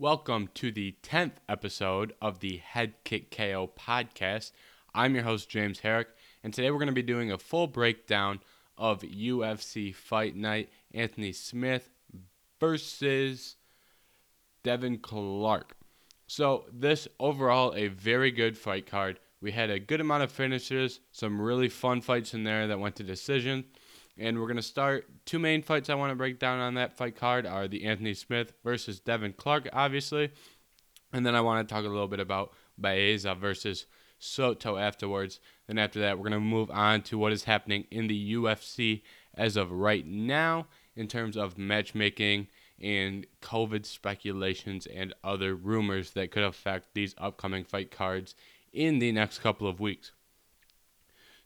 Welcome to the 10th episode of the Head Kick KO podcast. I'm your host, James Herrick, and today we're going to be doing a full breakdown of UFC Fight Night Anthony Smith versus Devin Clark. So, this overall, a very good fight card. We had a good amount of finishes, some really fun fights in there that went to decision. And we're going to start. Two main fights I want to break down on that fight card are the Anthony Smith versus Devin Clark, obviously. And then I want to talk a little bit about Baeza versus Soto afterwards. Then after that, we're going to move on to what is happening in the UFC as of right now in terms of matchmaking and COVID speculations and other rumors that could affect these upcoming fight cards in the next couple of weeks.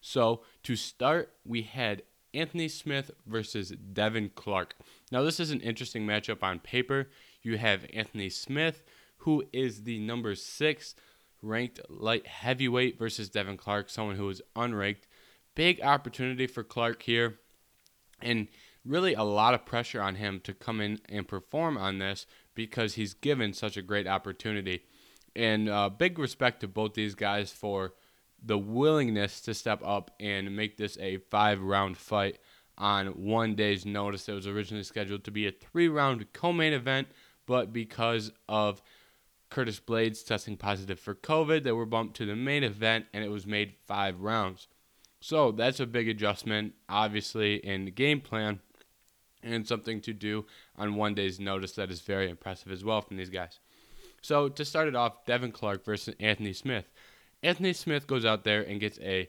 So, to start, we had Anthony Smith versus Devin Clark. Now, this is an interesting matchup on paper. You have Anthony Smith, who is the number six ranked light heavyweight, versus Devin Clark, someone who is unranked. Big opportunity for Clark here, and really a lot of pressure on him to come in and perform on this because he's given such a great opportunity. And uh, big respect to both these guys for the willingness to step up and make this a five round fight on one day's notice. It was originally scheduled to be a three round co main event, but because of Curtis Blaydes testing positive for COVID, they were bumped to the main event and it was made five rounds. So that's a big adjustment, obviously, in the game plan and something to do on one day's notice that is very impressive as well from these guys. So to start it off, Devin Clark versus Anthony Smith. Anthony Smith goes out there and gets a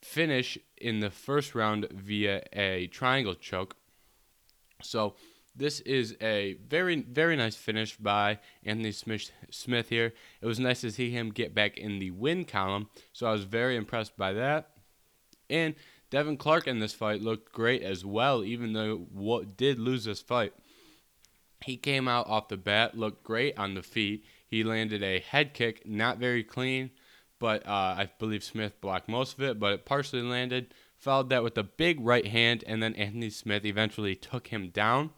finish in the first round via a triangle choke. So this is a very very nice finish by Anthony Smith Smith here. It was nice to see him get back in the win column, so I was very impressed by that. And Devin Clark in this fight looked great as well, even though what did lose this fight. He came out off the bat, looked great on the feet. He landed a head kick, not very clean, but uh, I believe Smith blocked most of it, but it partially landed. Followed that with a big right hand, and then Anthony Smith eventually took him down,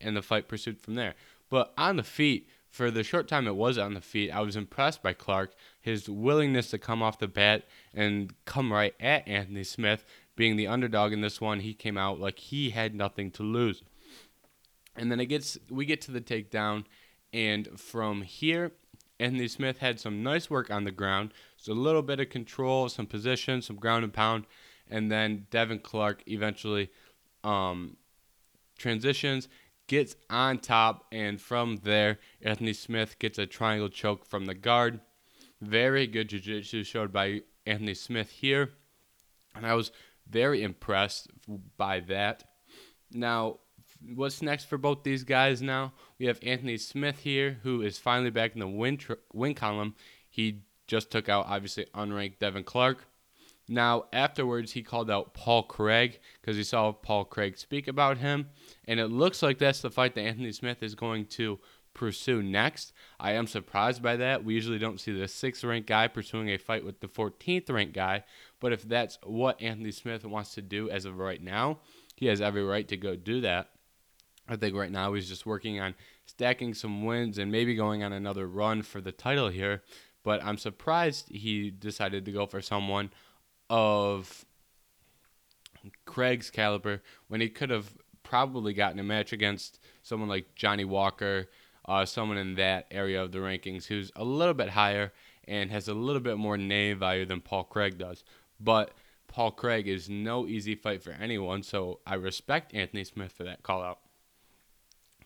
and the fight pursued from there. But on the feet, for the short time it was on the feet, I was impressed by Clark, his willingness to come off the bat and come right at Anthony Smith. Being the underdog in this one, he came out like he had nothing to lose. And then it gets we get to the takedown, and from here, Anthony Smith had some nice work on the ground. So a little bit of control, some position, some ground and pound, and then Devin Clark eventually um, transitions, gets on top, and from there, Anthony Smith gets a triangle choke from the guard. Very good jiu-jitsu showed by Anthony Smith here, and I was very impressed by that. Now, what's next for both these guys now? We have Anthony Smith here, who is finally back in the win, tr- win column. He just took out, obviously, unranked Devin Clark. Now, afterwards, he called out Paul Craig because he saw Paul Craig speak about him. And it looks like that's the fight that Anthony Smith is going to pursue next. I am surprised by that. We usually don't see the sixth ranked guy pursuing a fight with the 14th ranked guy. But if that's what Anthony Smith wants to do as of right now, he has every right to go do that. I think right now he's just working on stacking some wins and maybe going on another run for the title here. But I'm surprised he decided to go for someone of Craig's caliber when he could have probably gotten a match against someone like Johnny Walker, uh, someone in that area of the rankings who's a little bit higher and has a little bit more name value than Paul Craig does. But Paul Craig is no easy fight for anyone, so I respect Anthony Smith for that call out.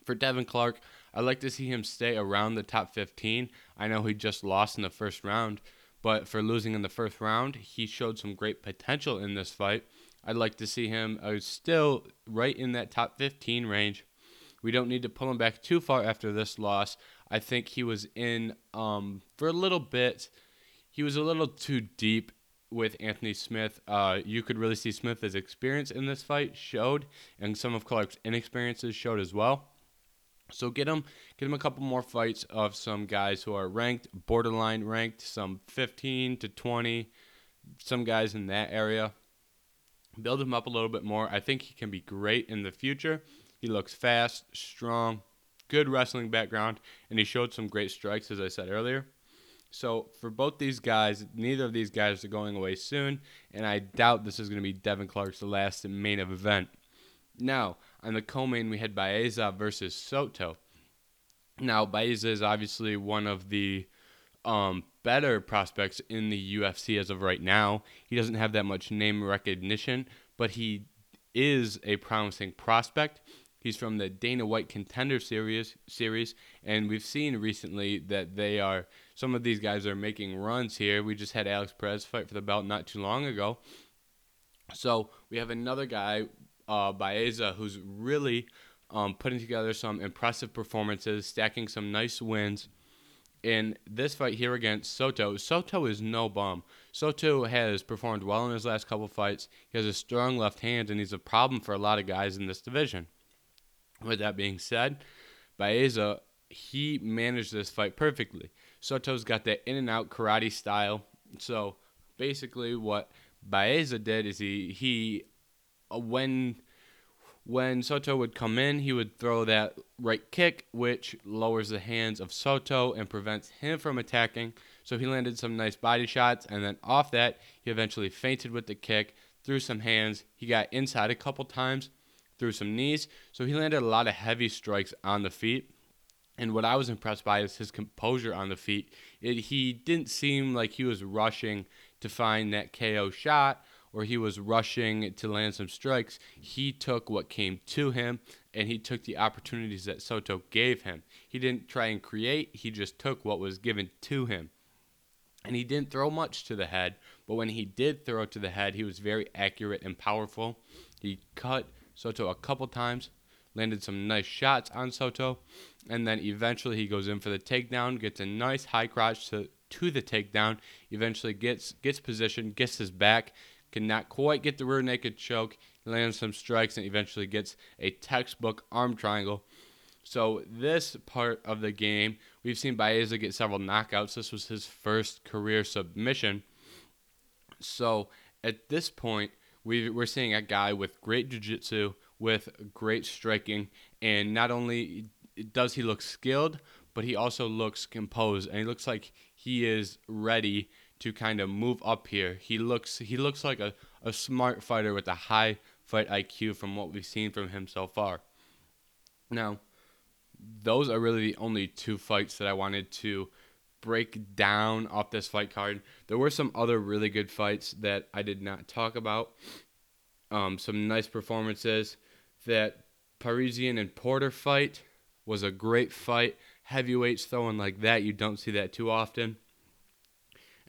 For Devin Clark, I'd like to see him stay around the top 15. I know he just lost in the first round, but for losing in the first round, he showed some great potential in this fight. I'd like to see him uh, still right in that top 15 range. We don't need to pull him back too far after this loss. I think he was in um, for a little bit. He was a little too deep with Anthony Smith. Uh, you could really see Smith's experience in this fight showed, and some of Clark's inexperiences showed as well. So get him, get him a couple more fights of some guys who are ranked, borderline ranked, some 15 to 20, some guys in that area. Build him up a little bit more. I think he can be great in the future. He looks fast, strong, good wrestling background, and he showed some great strikes, as I said earlier. So for both these guys, neither of these guys are going away soon, and I doubt this is going to be Devin Clark's last main event. Now, on the co-main, we had Baeza versus Soto. Now, Baeza is obviously one of the um, better prospects in the UFC as of right now. He doesn't have that much name recognition, but he is a promising prospect. He's from the Dana White Contender Series series, and we've seen recently that they are some of these guys are making runs here. We just had Alex Perez fight for the belt not too long ago. So we have another guy, uh, Baeza, who's really um, putting together some impressive performances, stacking some nice wins. In this fight here against Soto, Soto is no bum. Soto has performed well in his last couple fights. He has a strong left hand, and he's a problem for a lot of guys in this division. With that being said, Baeza, he managed this fight perfectly. Soto's got that in and out karate style. So basically, what Baeza did is he he Uh, when when Soto would come in, he would throw that right kick, which lowers the hands of Soto and prevents him from attacking. So he landed some nice body shots, and then off that, he eventually feinted with the kick, threw some hands. He got inside a couple times, threw some knees. So he landed a lot of heavy strikes on the feet. And what I was impressed by is his composure on the feet. It, he didn't seem like he was rushing to find that KO shot or he was rushing to land some strikes. He took what came to him and he took the opportunities that Soto gave him. He didn't try and create, he just took what was given to him. And he didn't throw much to the head, but when he did throw to the head, he was very accurate and powerful. He cut Soto a couple times, landed some nice shots on Soto, and then eventually he goes in for the takedown, gets a nice high crotch to to the takedown, eventually gets gets position, gets his back, cannot quite get the rear naked choke, lands some strikes, and eventually gets a textbook arm triangle. So this part of the game, we've seen Baeza get several knockouts. This was his first career submission. So at this point, we are seeing a guy with great jiu-jitsu, with great striking, and not only does he look skilled, but he also looks composed, and he looks like he is ready to kind of move up here. He looks he looks like a, a smart fighter with a high fight IQ from what we've seen from him so far. Now, those are really the only two fights that I wanted to break down off this fight card. There were some other really good fights that I did not talk about. Um, some nice performances. That Parisian and Porter fight was a great fight. Heavyweights throwing like that, you don't see that too often.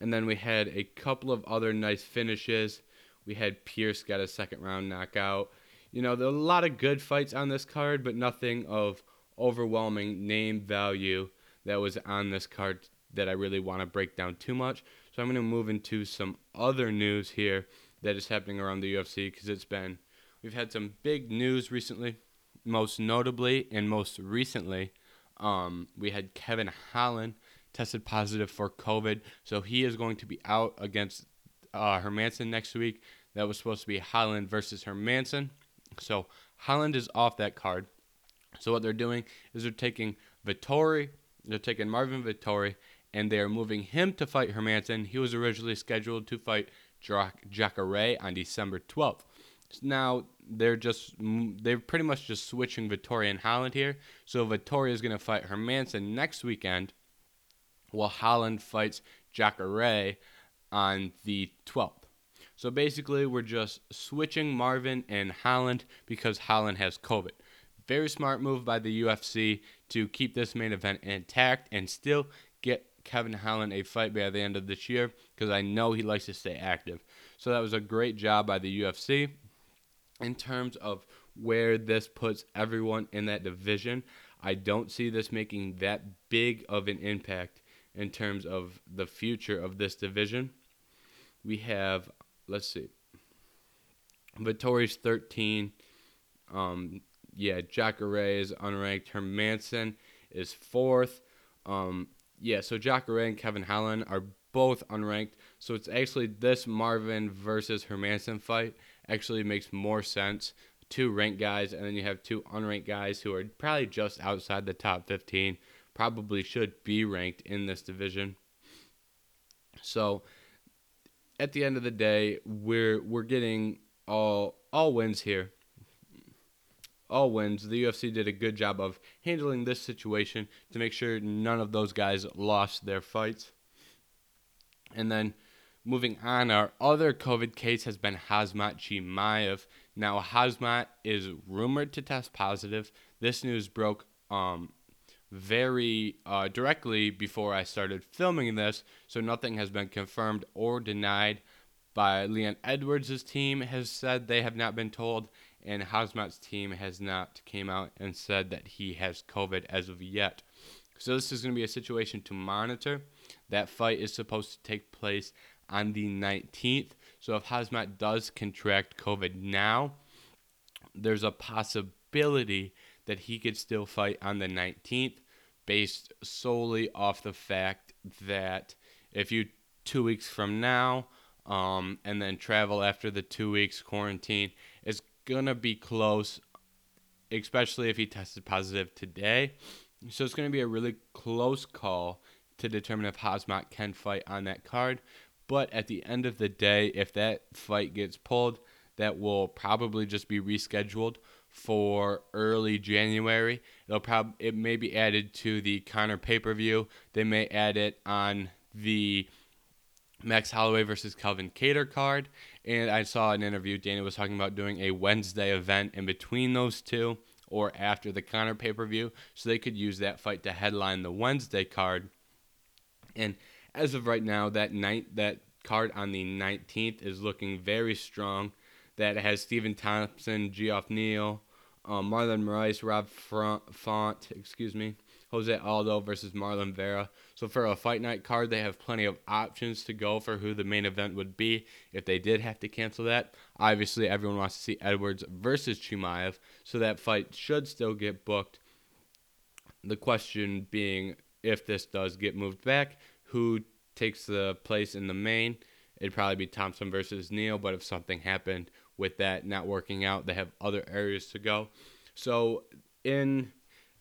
And then we had a couple of other nice finishes. We had Pierce got a second round knockout. You know, there are a lot of good fights on this card, but nothing of overwhelming name value that was on this card that I really want to break down too much. So I'm going to move into some other news here that is happening around the UFC because it's been, we've had some big news recently. Most notably and most recently, um, we had Kevin Holland tested positive for COVID, so he is going to be out against uh, Hermansson next week. That was supposed to be Holland versus Hermansson. So Holland is off that card. So what they're doing is they're taking Vettori, they're taking Marvin Vettori, and they are moving him to fight Hermansson. He was originally scheduled to fight Jacare on December 12th. Now they're just they're pretty much just switching Vettori and Holland here. So Vettori is going to fight Hermansson next weekend, while Holland fights Jacare on the 12th. So basically, we're just switching Marvin and Holland because Holland has COVID. Very smart move by the UFC to keep this main event intact and still get Kevin Holland a fight by the end of this year because I know he likes to stay active. So that was a great job by the UFC. In terms of where this puts everyone in that division, I don't see this making that big of an impact in terms of the future of this division. We have, let's see, Vettori's 13. Um, yeah, Jacare is unranked. Hermansson is fourth. Um, yeah, so Jacare and Kevin Holland are both unranked. So it's actually this Marvin versus Hermansson fight actually makes more sense two ranked guys, and then you have two unranked guys who are probably just outside the top 15, probably should be ranked in this division. So at the end of the day, we're we're getting all all wins here. All wins. The UFC did a good job of handling this situation to make sure none of those guys lost their fights. And then moving on, our other COVID case has been Khamzat Chimaev. Now, Khamzat is rumored to test positive. This news broke um, very uh, directly before I started filming this, so nothing has been confirmed or denied. By Leon Edwards' team has said they have not been told, and Khamzat's team has not came out and said that he has COVID as of yet. So this is going to be a situation to monitor. That fight is supposed to take place on the 19th. So if Khamzat does contract COVID now, there's a possibility that he could still fight on the 19th based solely off the fact that if you two weeks from now um, and then travel after the two weeks quarantine, it's going to be close, especially if he tested positive today. So it's going to be a really close call to determine if Khamzat can fight on that card. But at the end of the day, if that fight gets pulled, that will probably just be rescheduled for early January. It'll prob it may be added to the Conor pay per view. They may add it on the Max Holloway versus Calvin Kattar card. And I saw an interview. Dana was talking about doing a Wednesday event in between those two or after the Conor pay per view. So they could use that fight to headline the Wednesday card. And as of right now, that night that card on the 19th is looking very strong. That has Stephen Thompson, Geoff Neal, um, Marlon Moraes, Rob Font, excuse me, Jose Aldo versus Marlon Vera. So for a fight night card, they have plenty of options to go for who the main event would be if they did have to cancel that. Obviously, everyone wants to see Edwards versus Chimaev, so that fight should still get booked. The question being, if this does get moved back, who takes the place in the main. It'd probably be Thompson versus Neal, but if something happened with that not working out, they have other areas to go. So in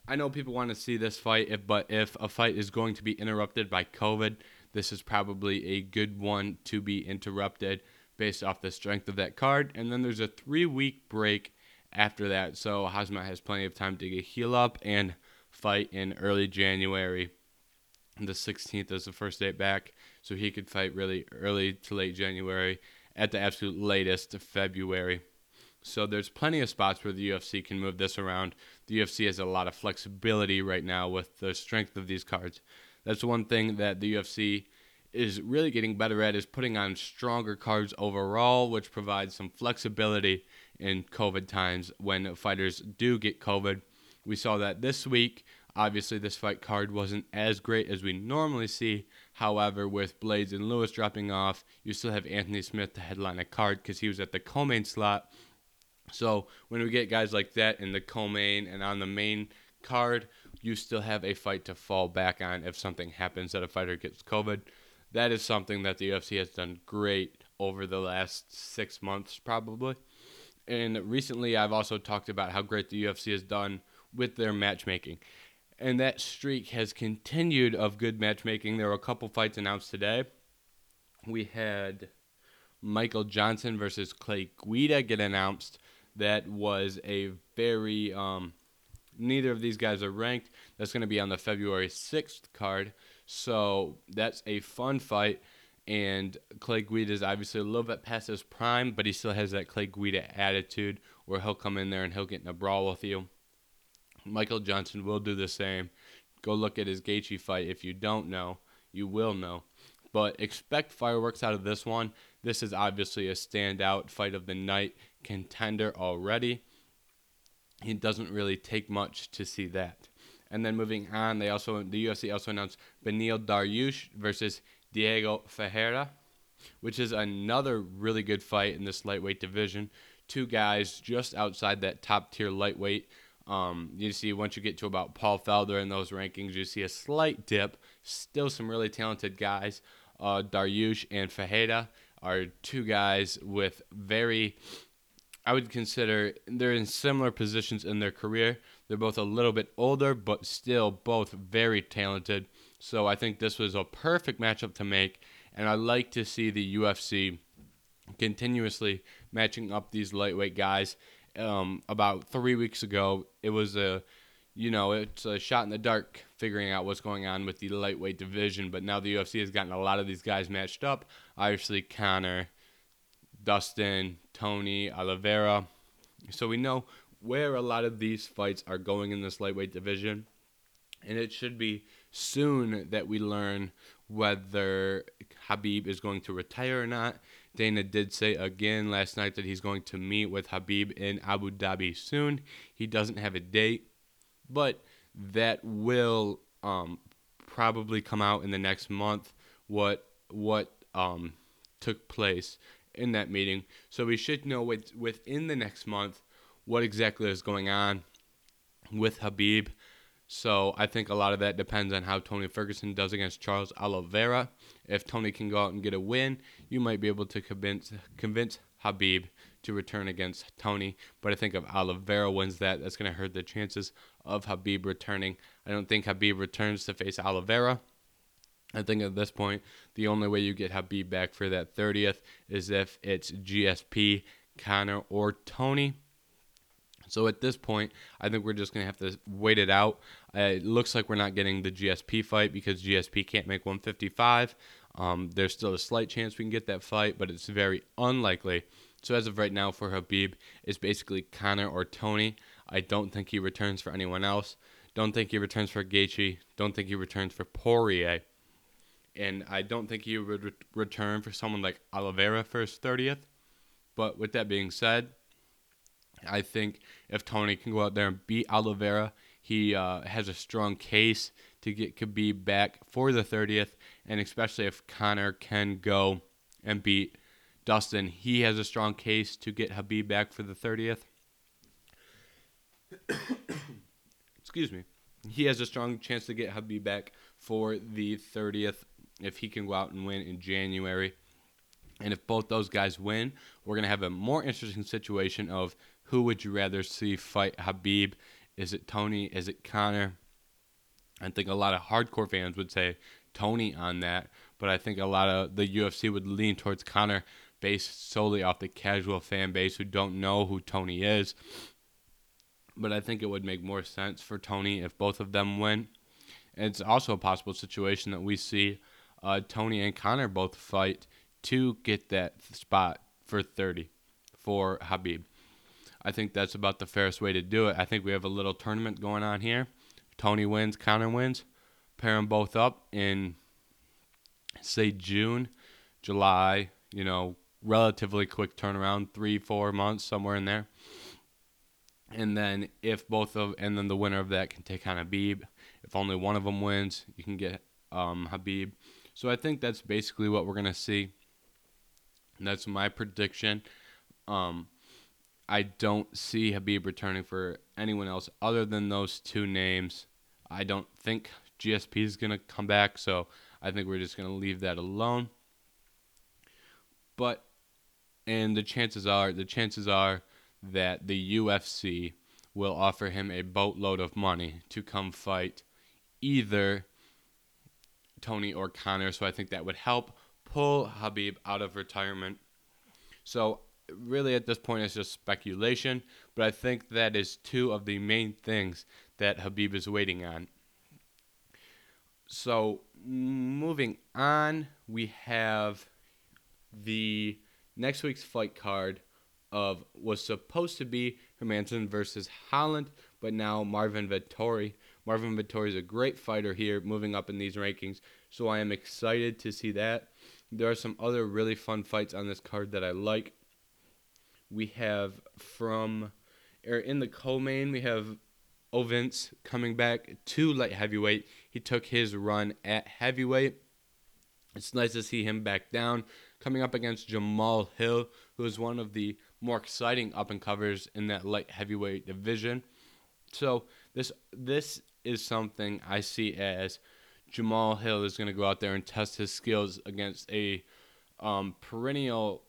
I know people want to see this fight, if, but if a fight is going to be interrupted by COVID, this is probably a good one to be interrupted based off the strength of that card. And then there's a three week break after that, so Khamzat has plenty of time to get heal up and fight in early January the 16th is the first date back, so he could fight really early to late January, at the absolute latest February. So there's plenty of spots where the UFC can move this around. The UFC has a lot of flexibility right now with the strength of these cards. That's one thing that the UFC is really getting better at is putting on stronger cards overall, which provides some flexibility in COVID times when fighters do get COVID. We saw that this week Obviously, this fight card wasn't as great as we normally see. However, with Blaydes and Lewis dropping off, you still have Anthony Smith to headline a card because he was at the co-main slot. So when we get guys like that in the co-main and on the main card, you still have a fight to fall back on if something happens that a fighter gets COVID. That is something that the UFC has done great over the last six months, probably. And recently, I've also talked about how great the UFC has done with their matchmaking and that streak has continued of good matchmaking. There were a couple fights announced today. We had Michael Johnson versus Clay Guida get announced. That was a very um, neither of these guys are ranked. That's going to be on the February 6th card. So that's a fun fight. And Clay Guida is obviously a little bit past his prime, but he still has that Clay Guida attitude where he'll come in there and he'll get in a brawl with you. Michael Johnson will do the same. Go look at his Gaethje fight. If you don't know, you will know. But expect fireworks out of this one. This is obviously a standout fight of the night contender already. It doesn't really take much to see that. And then moving on, they also the UFC also announced Beneil Dariush versus Diego Ferreira, which is another really good fight in this lightweight division. Two guys just outside that top tier lightweight um, you see, once you get to about Paul Felder in those rankings, you see a slight dip. Still some really talented guys. Uh, Dariush and Ferreira are two guys with very I would consider they're in similar positions in their career. They're both a little bit older, but still both very talented. So I think this was a perfect matchup to make, and I like to see the UFC continuously matching up these lightweight guys. Um, about three weeks ago, it was a, you know, it's a shot in the dark figuring out what's going on with the lightweight division. But now the UFC has gotten a lot of these guys matched up. Obviously, Conor, Dustin, Tony, Oliveira. So we know where a lot of these fights are going in this lightweight division. And it should be soon that we learn whether Habib is going to retire or not. Dana did say again last night that he's going to meet with Habib in Abu Dhabi soon. He doesn't have a date, but that will um, probably come out in the next month. What what um, took place in that meeting. So we should know with, within the next month what exactly is going on with Habib. So I think a lot of that depends on how Tony Ferguson does against Charles Oliveira. If Tony can go out and get a win, you might be able to convince convince Khabib to return against Tony. But I think if Oliveira wins that, that's going to hurt the chances of Habib returning. I don't think Habib returns to face Oliveira. I think at this point, the only way you get Habib back for that 30th is if it's GSP, Conor, or Tony. So at this point, I think we're just going to have to wait it out. Uh, it looks like we're not getting the GSP fight because GSP can't make 155. Um, there's still a slight chance we can get that fight, but it's very unlikely. So as of right now, for Habib, it's basically Conor or Tony. I don't think he returns for anyone else. Don't think he returns for Gaethje. Don't think he returns for Poirier and I don't think he would re- return for someone like Oliveira for his 30th. But with that being said, I think if Tony can go out there and beat Oliveira, he uh, has a strong case to get Khabib back for the 30th, and especially if Conor can go and beat Dustin, he has a strong case to get Khabib back for the 30th. Excuse me. He has a strong chance to get Khabib back for the 30th if he can go out and win in January. And if both those guys win, we're going to have a more interesting situation of who would you rather see fight Habib? Is it Tony? Is it Conor? I think a lot of hardcore fans would say Tony on that, but I think a lot of the UFC would lean towards Conor based solely off the casual fan base who don't know who Tony is. But I think it would make more sense for Tony if both of them win. And it's also a possible situation that we see uh, Tony and Conor both fight to get that spot for 30 for Khabib. I think that's about the fairest way to do it. I think we have a little tournament going on here. Tony wins, Conor wins. Pair them both up in, say, June, July, you know, relatively quick turnaround, three, four months, somewhere in there. And then if both of, and then the winner of that can take on Habib. If only one of them wins, you can get um, Khabib. So I think that's basically what we're gonna see. And that's my prediction. Um, I don't see Habib returning for anyone else other than those two names. I don't think GSP is gonna come back, so I think we're just gonna leave that alone. But and the chances are the chances are that the UFC will offer him a boatload of money to come fight either Tony or Conor. So I think that would help pull Habib out of retirement. So really at this point it's just speculation, but I think that is two of the main things that Habib is waiting on. So moving on, we have the next week's fight card of was supposed to be Hermansson versus Holland, but now Marvin Vettori Marvin Vettori is a great fighter here, moving up in these rankings. So I am excited to see that. There are some other really fun fights on this card that I like. We have from, or er, in the co-main, we have Ovince coming back to light heavyweight. He took his run at heavyweight. It's nice to see him back down, coming up against Jamal Hill, who is one of the more exciting up and covers in that light heavyweight division. So this this is something I see as Jamal Hill is going to go out there and test his skills against a um, perennial,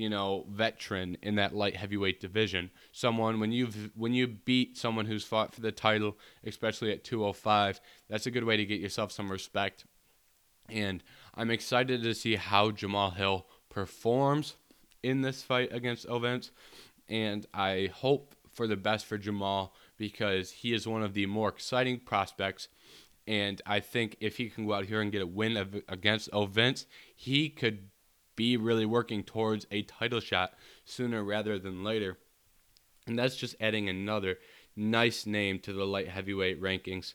you know, veteran in that light heavyweight division. Someone when you've when you beat someone who's fought for the title, especially at 205, that's a good way to get yourself some respect. And I'm excited to see how Jamal Hill performs in this fight against Ovince. And I hope for the best for Jamal because he is one of the more exciting prospects. And I think if he can go out here and get a win against Ovince, he could be really working towards a title shot sooner rather than later. And that's just adding another nice name to the light heavyweight rankings.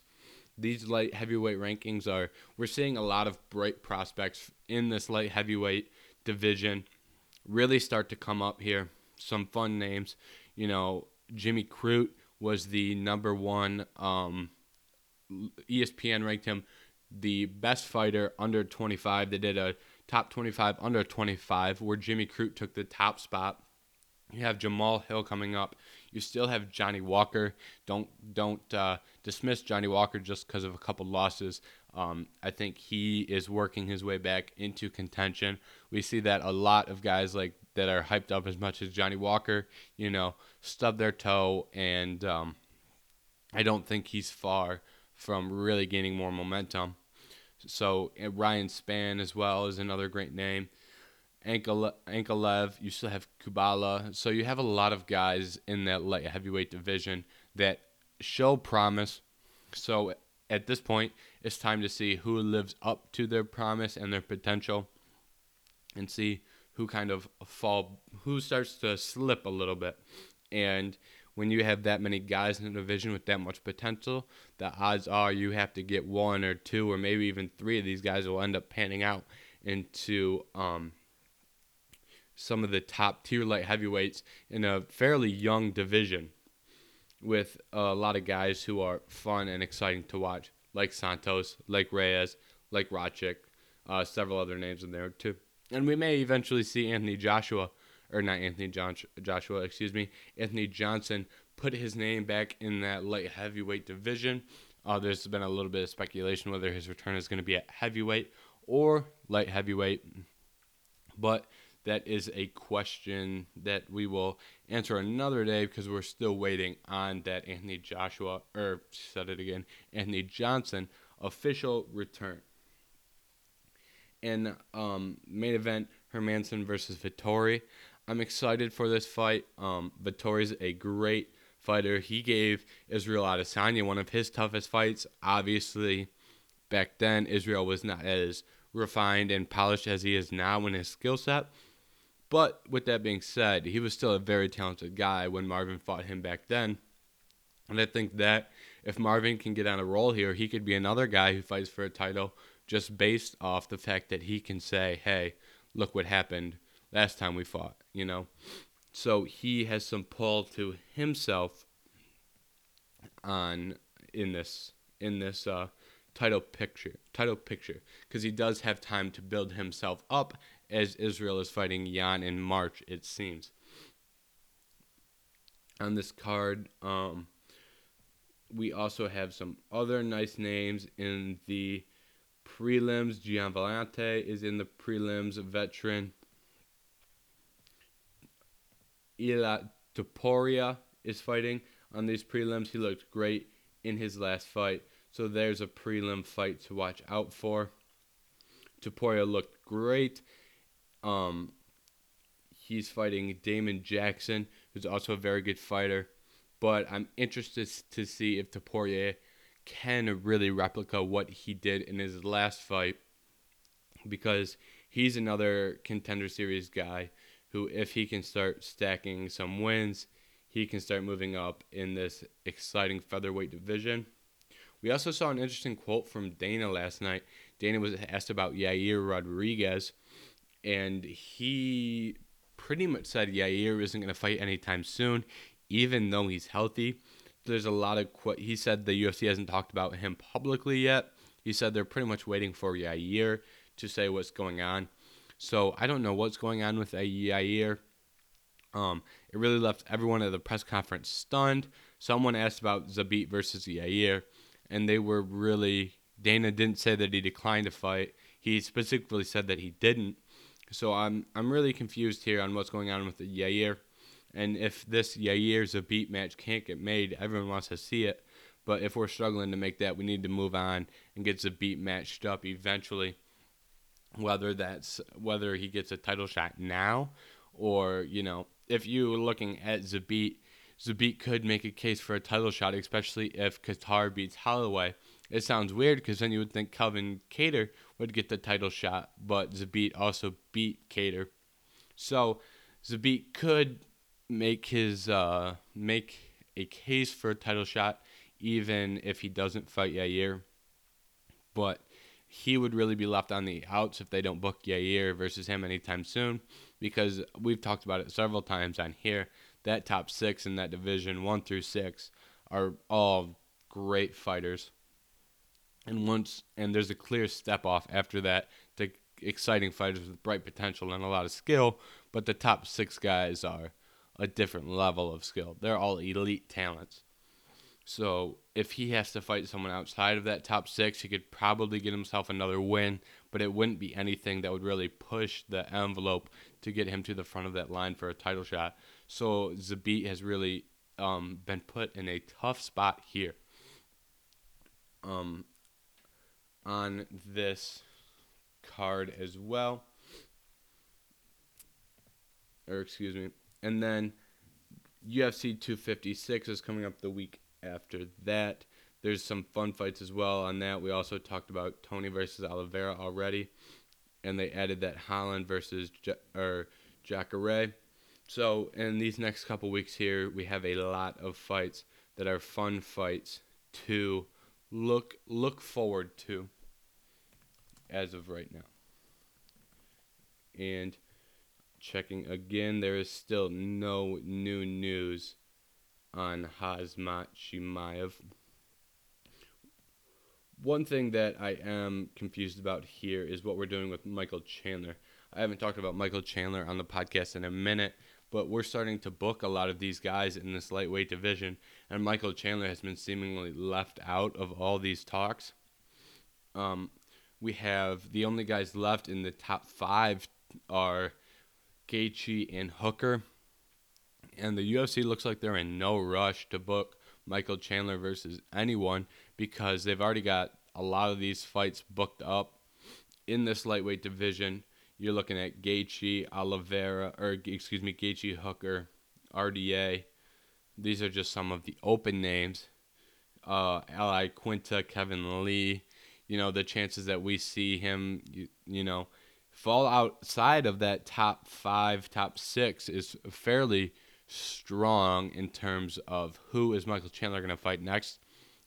These light heavyweight rankings are, we're seeing a lot of bright prospects in this light heavyweight division really start to come up here. Some fun names. You know, Jimmy Crute was the number one. Um, ESPN ranked him the best fighter under 25. They did a top 25 under 25, where Jimmy Crute took the top spot. You have Jamal Hill coming up. You still have Johnny Walker. Don't don't uh, dismiss Johnny Walker just because of a couple losses. Um, I think he is working his way back into contention. We see that a lot of guys like that are hyped up as much as Johnny Walker, you know, stub their toe, and um, I don't think he's far from really gaining more momentum. So Ryan Spann as well is another great name. Ankalaev, you still have Kubala. So you have a lot of guys in that light heavyweight division that show promise. So at this point, it's time to see who lives up to their promise and their potential and see who kind of fall, who starts to slip a little bit. And when you have that many guys in the division with that much potential, the odds are you have to get one or two or maybe even three of these guys will end up panning out into um, some of the top tier light heavyweights in a fairly young division with a lot of guys who are fun and exciting to watch, like Santos, like Reyes, like Rakic, uh, several other names in there too. And we may eventually see Anthony Joshua or not Anthony Joshua, excuse me, Anthony Johnson put his name back in that light heavyweight division. Uh, there's been a little bit of speculation whether his return is going to be at heavyweight or light heavyweight, but that is a question that we will answer another day because we're still waiting on that Anthony Joshua, or said it again, Anthony Johnson official return. In um, main event, Hermansson versus Vettori. I'm excited for this fight. Um, Vettori's a great fighter. He gave Israel Adesanya one of his toughest fights. Obviously, back then Israel was not as refined and polished as he is now in his skill set. But with that being said, he was still a very talented guy when Marvin fought him back then. And I think that if Marvin can get on a roll here, he could be another guy who fights for a title just based off the fact that he can say, hey, look what happened last time we fought, you know. So he has some pull to himself on in this in this uh, title picture title picture because he does have time to build himself up as Israel is fighting Jan in March it seems. On this card, um, we also have some other nice names in the prelims. Gian is in the prelims, veteran. Ilia Topuria is fighting on these prelims. He looked great in his last fight. So there's a prelim fight to watch out for. Topuria looked great. Um, he's fighting Damon Jackson, who's also a very good fighter. But I'm interested to see if Topuria can really replicate what he did in his last fight because he's another contender series guy who, if he can start stacking some wins, he can start moving up in this exciting featherweight division. We also saw an interesting quote from Dana last night. Dana was asked about Yair Rodriguez, and he pretty much said Yair isn't going to fight anytime soon, even though he's healthy. There's a lot of qu- he said the UFC hasn't talked about him publicly yet. He said they're pretty much waiting for Yair to say what's going on. So I don't know what's going on with Yair. Um, it really left everyone at the press conference stunned. Someone asked about Zabit versus Yair, and they were really. Dana didn't say that he declined to fight. He specifically said that he didn't. So I'm I'm really confused here on what's going on with the Yair. And if this Yair Zabit match can't get made, everyone wants to see it. But if we're struggling to make that, we need to move on and get Zabit matched up eventually. Whether that's whether he gets a title shot now, or you know, if you're looking at Zabit, Zabit could make a case for a title shot, especially if Kattar beats Holloway. It sounds weird because then you would think Calvin Kattar would get the title shot, but Zabit also beat Kattar. So Zabit could make his uh, make a case for a title shot even if he doesn't fight Yair. But he would really be left on the outs if they don't book Yair versus him anytime soon because we've talked about it several times on here. That top six in that division, one through six, are all great fighters. And once and there's a clear step off after that to exciting fighters with bright potential and a lot of skill, but the top six guys are a different level of skill. They're all elite talents. So if he has to fight someone outside of that top six, he could probably get himself another win, but it wouldn't be anything that would really push the envelope to get him to the front of that line for a title shot. So Zabit has really um, been put in a tough spot here. Um, on this card as well. Or excuse me. And then UFC 256 is coming up the week after that. There's some fun fights as well on that. We also talked about Tony versus Oliveira already, and they added that Holland versus J- or Jacare. So in these next couple weeks here, we have a lot of fights that are fun fights to look look forward to as of right now. And checking again, there is still no new news on Khamzat Chimaev. One thing that I am confused about here is what we're doing with Michael Chandler. I haven't talked about Michael Chandler on the podcast in a minute, but we're starting to book a lot of these guys in this lightweight division, and Michael Chandler has been seemingly left out of all these talks. Um, we have the only guys left in the top five are Gaethje and Hooker and the UFC looks like they're in no rush to book Michael Chandler versus anyone because they've already got a lot of these fights booked up in this lightweight division. You're looking at Gaethje, Oliveira, or excuse me, Gaethje, Hooker, RDA. These are just some of the open names. Uh, Al Iaquinta, Kevin Lee. You know the chances that we see him, you, you know, fall outside of that top five, top six is fairly strong in terms of who is Michael Chandler going to fight next.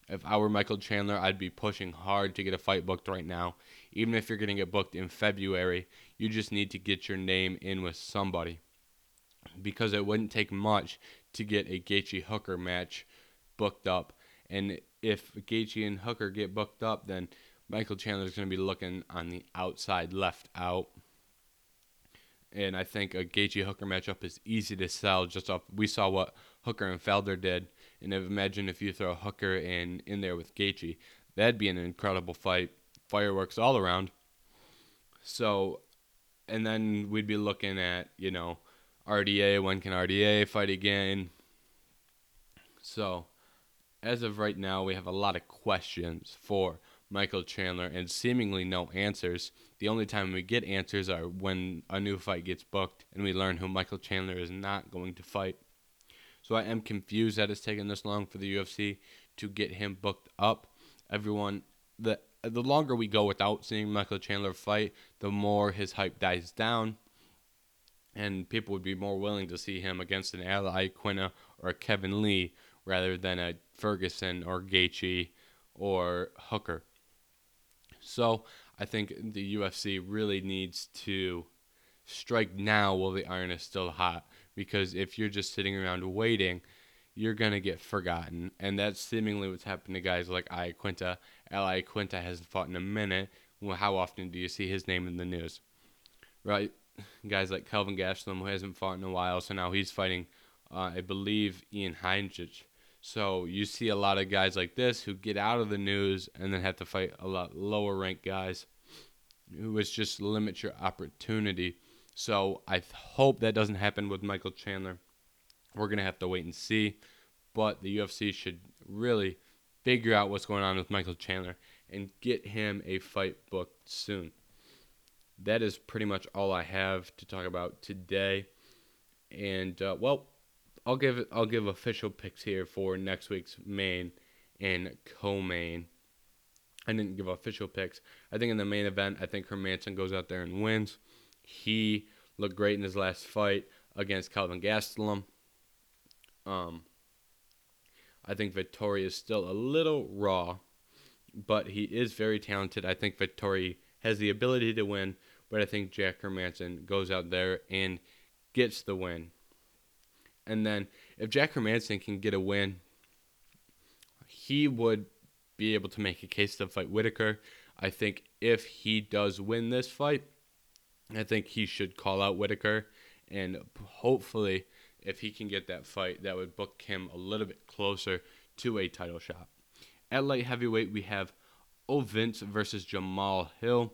If I were Michael Chandler, I'd be pushing hard to get a fight booked right now. Even if you're going to get booked in February, you just need to get your name in with somebody. Because it wouldn't take much to get a Gaethje Hooker match booked up. And if Gaethje and Hooker get booked up, then Michael Chandler's going to be looking on the outside left out and I think a Gaethje Hooker matchup is easy to sell. Just off, we saw what Hooker and Felder did, and imagine if you throw Hooker in in there with Gaethje, that'd be an incredible fight, fireworks all around. So, and then we'd be looking at you know RDA. When can RDA fight again? So, as of right now, we have a lot of questions for Michael Chandler and seemingly no answers. The only time we get answers are when a new fight gets booked and we learn who Michael Chandler is not going to fight. So I am confused that it's taken this long for the UFC to get him booked up. Everyone, the the longer we go without seeing Michael Chandler fight, the more his hype dies down, and people would be more willing to see him against an Al Iaquinta or Kevin Lee rather than a Ferguson or Gaethje or Hooker. So I think the UFC really needs to strike now while the iron is still hot. Because if you're just sitting around waiting, you're gonna get forgotten, and that's seemingly what's happened to guys like Iaquinta. Al Iaquinta hasn't fought in a minute. Well, how often do you see his name in the news? Right, guys like Kelvin Gastelum, who hasn't fought in a while, so now he's fighting, uh, I believe, Ian Heinisch. So you see a lot of guys like this who get out of the news and then have to fight a lot lower ranked guys, who is just limit your opportunity. So I hope that doesn't happen with Michael Chandler. We're going to have to wait and see. But the UFC should really figure out what's going on with Michael Chandler and get him a fight booked soon. That is pretty much all I have to talk about today. And uh, well, I'll give I'll give official picks here for next week's main and co-main. I didn't give official picks. I think in the main event, I think Hermansson goes out there and wins. He looked great in his last fight against Calvin Gastelum. Um, I think Vettori is still a little raw, but he is very talented. I think Vettori has the ability to win, but I think Jack Hermansson goes out there and gets the win. And then if Jack Hermansson can get a win, he would be able to make a case to fight Whittaker. I think if he does win this fight, I think he should call out Whittaker. and hopefully, if he can get that fight, that would book him a little bit closer to a title shot. At light heavyweight, we have Ovince versus Jamal Hill.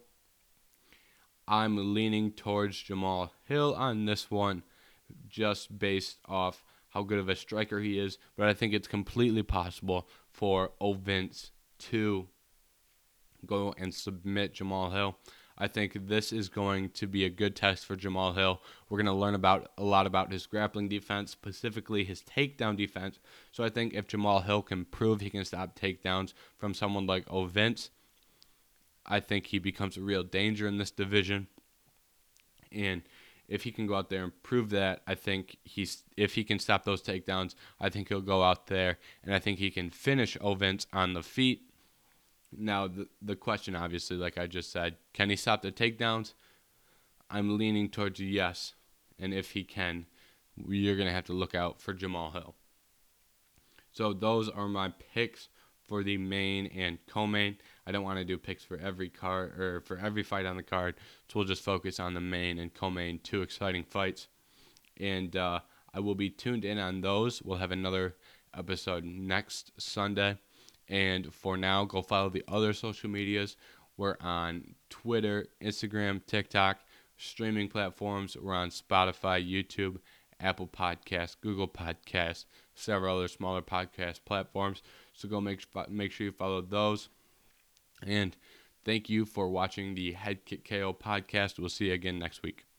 I'm leaning towards Jamal Hill on this one, just based off how good of a striker he is. But I think it's completely possible for Ovince to go and submit Jamal Hill. I think this is going to be a good test for Jamal Hill. We're going to learn about a lot about his grappling defense, specifically his takedown defense. So I think if Jamal Hill can prove he can stop takedowns from someone like Ovince, I think he becomes a real danger in this division. And if he can go out there and prove that, I think he's if he can stop those takedowns, I think he'll go out there and I think he can finish Ovince on the feet now, the, the question, obviously, like I just said, can he stop the takedowns? I'm leaning towards yes. And if he can, you're to have to look out for Jamal Hill. So those are my picks for the main and co-main. I don't want to do picks for every card or for every fight on the card, so we'll just focus on the main and co-main, two exciting fights. And uh, I will be tuned in on those. We'll have another episode next Sunday. And for now, go follow the other social medias. We're on Twitter, Instagram, TikTok, streaming platforms. We're on Spotify, YouTube, Apple Podcasts, Google Podcasts, several other smaller podcast platforms. So go make make sure you follow those. And thank you for watching the Head Kick KO podcast. We'll see you again next week.